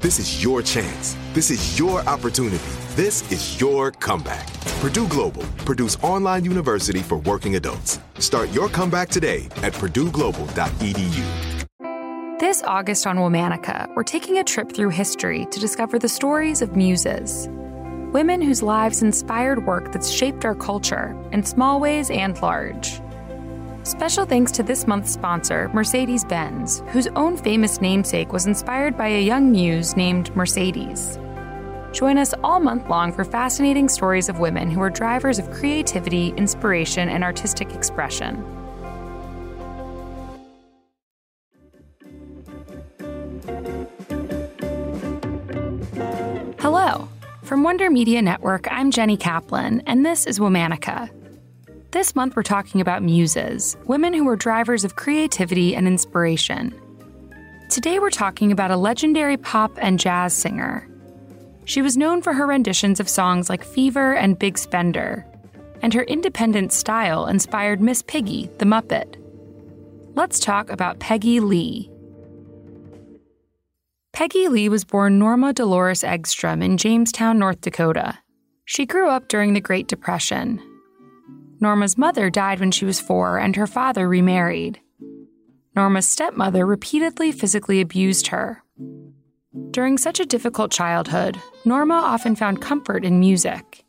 This is your chance. This is your opportunity. This is your comeback. Purdue Global, Purdue's online university for working adults. Start your comeback today at purdueglobal.edu. This August on Womanica, we're taking a trip through history to discover the stories of muses women whose lives inspired work that's shaped our culture in small ways and large. Special thanks to this month's sponsor, Mercedes Benz, whose own famous namesake was inspired by a young muse named Mercedes. Join us all month long for fascinating stories of women who are drivers of creativity, inspiration, and artistic expression. Hello. From Wonder Media Network, I'm Jenny Kaplan, and this is Womanica. This month, we're talking about muses, women who are drivers of creativity and inspiration. Today, we're talking about a legendary pop and jazz singer. She was known for her renditions of songs like Fever and Big Spender, and her independent style inspired Miss Piggy, the Muppet. Let's talk about Peggy Lee. Peggy Lee was born Norma Deloris Egstrom in Jamestown, North Dakota. She grew up during the Great Depression. Norma's mother died when she was four, and her father remarried. Norma's stepmother repeatedly physically abused her. During such a difficult childhood, Norma often found comfort in music.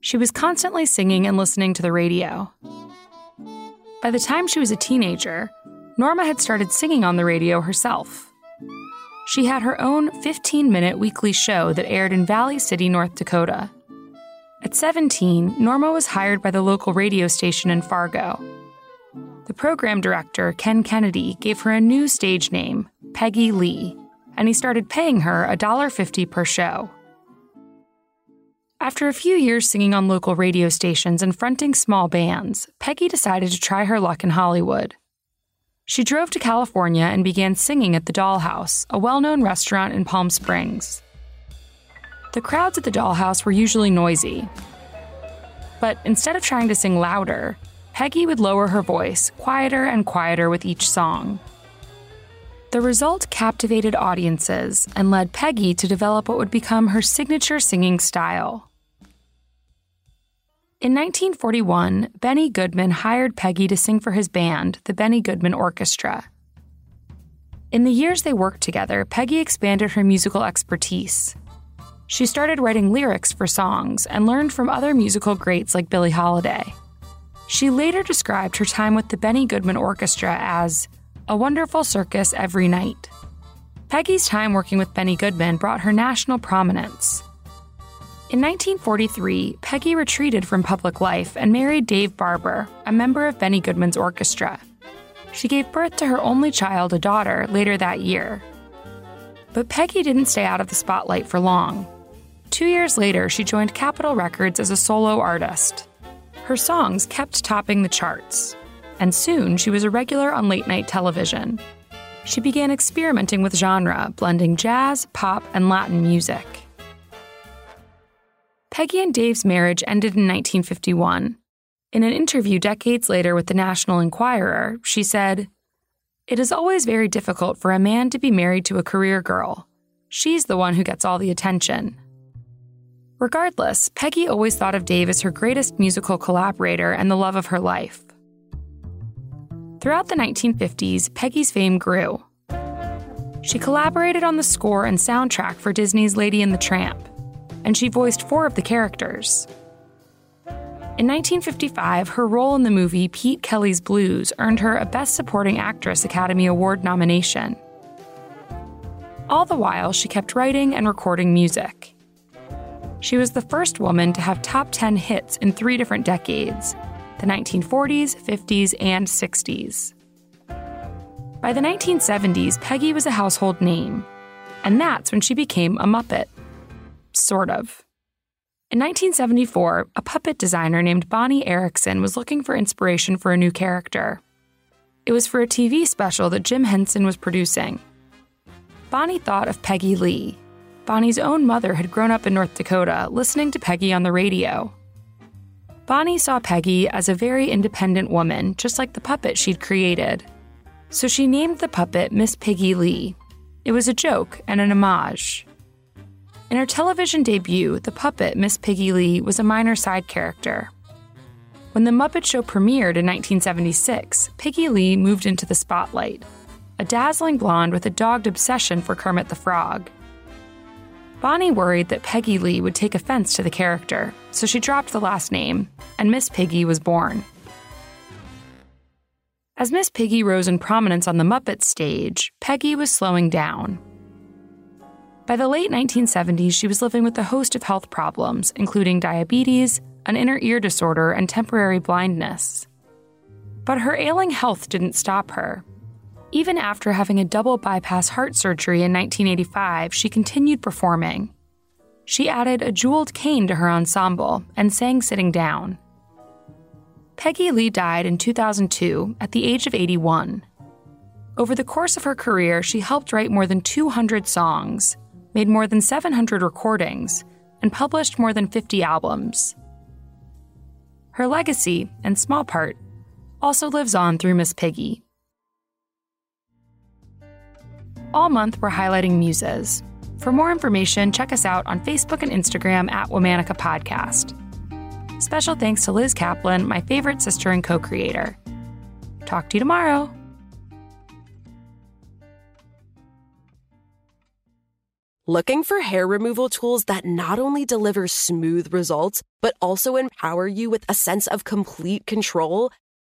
She was constantly singing and listening to the radio. By the time she was a teenager, Norma had started singing on the radio herself she had her own 15 minute weekly show that aired in Valley City, North Dakota. At 17, Norma was hired by the local radio station in Fargo. The program director, Ken Kennedy, gave her a new stage name, Peggy Lee, and he started paying her $1.50 per show. After a few years singing on local radio stations and fronting small bands, Peggy decided to try her luck in Hollywood. She drove to California and began singing at the Dollhouse, a well known restaurant in Palm Springs. The crowds at the Dollhouse were usually noisy. But instead of trying to sing louder, Peggy would lower her voice, quieter and quieter with each song. The result captivated audiences and led Peggy to develop what would become her signature singing style. In 1941, Benny Goodman hired Peggy to sing for his band, the Benny Goodman Orchestra. In the years they worked together, Peggy expanded her musical expertise. She started writing lyrics for songs and learned from other musical greats like Billie Holiday. She later described her time with the Benny Goodman Orchestra as a wonderful circus every night. Peggy's time working with Benny Goodman brought her national prominence. In 1943, Peggy retreated from public life and married Dave Barbour, a member of Benny Goodman's orchestra. She gave birth to her only child, a daughter, later that year. But Peggy didn't stay out of the spotlight for long. Two years later, she joined Capitol Records as a solo artist. Her songs kept topping the charts, and soon she was a regular on late night television. She began experimenting with genre, blending jazz, pop, and Latin music. Peggy and Dave's marriage ended in 1951. In an interview decades later with the National Enquirer, she said, It is always very difficult for a man to be married to a career girl. She's the one who gets all the attention. Regardless, Peggy always thought of Dave as her greatest musical collaborator and the love of her life. Throughout the 1950s, Peggy's fame grew. She collaborated on the score and soundtrack for Disney's Lady and the Tramp, and she voiced four of the characters. In 1955, her role in the movie Pete Kelly's Blues earned her a Best Supporting Actress Academy Award nomination. All the while, she kept writing and recording music. She was the first woman to have top 10 hits in three different decades the 1940s, 50s, and 60s. By the 1970s, Peggy was a household name, and that's when she became a Muppet. Sort of. In 1974, a puppet designer named Bonnie Erickson was looking for inspiration for a new character. It was for a TV special that Jim Henson was producing. Bonnie thought of Peggy Lee, Bonnie's own mother had grown up in North Dakota listening to Peggy on the radio. Bonnie saw Peggy as a very independent woman, just like the puppet she'd created. So she named the puppet Miss Piggy Lee. It was a joke and an homage. In her television debut, the puppet Miss Piggy Lee was a minor side character. When the Muppet Show premiered in 1976, Piggy Lee moved into the spotlight, a dazzling blonde with a dogged obsession for Kermit the Frog. Bonnie worried that Peggy Lee would take offense to the character, so she dropped the last name, and Miss Piggy was born. As Miss Piggy rose in prominence on the Muppet stage, Peggy was slowing down. By the late 1970s, she was living with a host of health problems, including diabetes, an inner ear disorder, and temporary blindness. But her ailing health didn't stop her. Even after having a double bypass heart surgery in 1985, she continued performing. She added a jeweled cane to her ensemble and sang sitting down. Peggy Lee died in 2002 at the age of 81. Over the course of her career, she helped write more than 200 songs, made more than 700 recordings, and published more than 50 albums. Her legacy, in small part, also lives on through Miss Piggy. All month, we're highlighting muses. For more information, check us out on Facebook and Instagram at Womanica Podcast. Special thanks to Liz Kaplan, my favorite sister and co creator. Talk to you tomorrow. Looking for hair removal tools that not only deliver smooth results, but also empower you with a sense of complete control?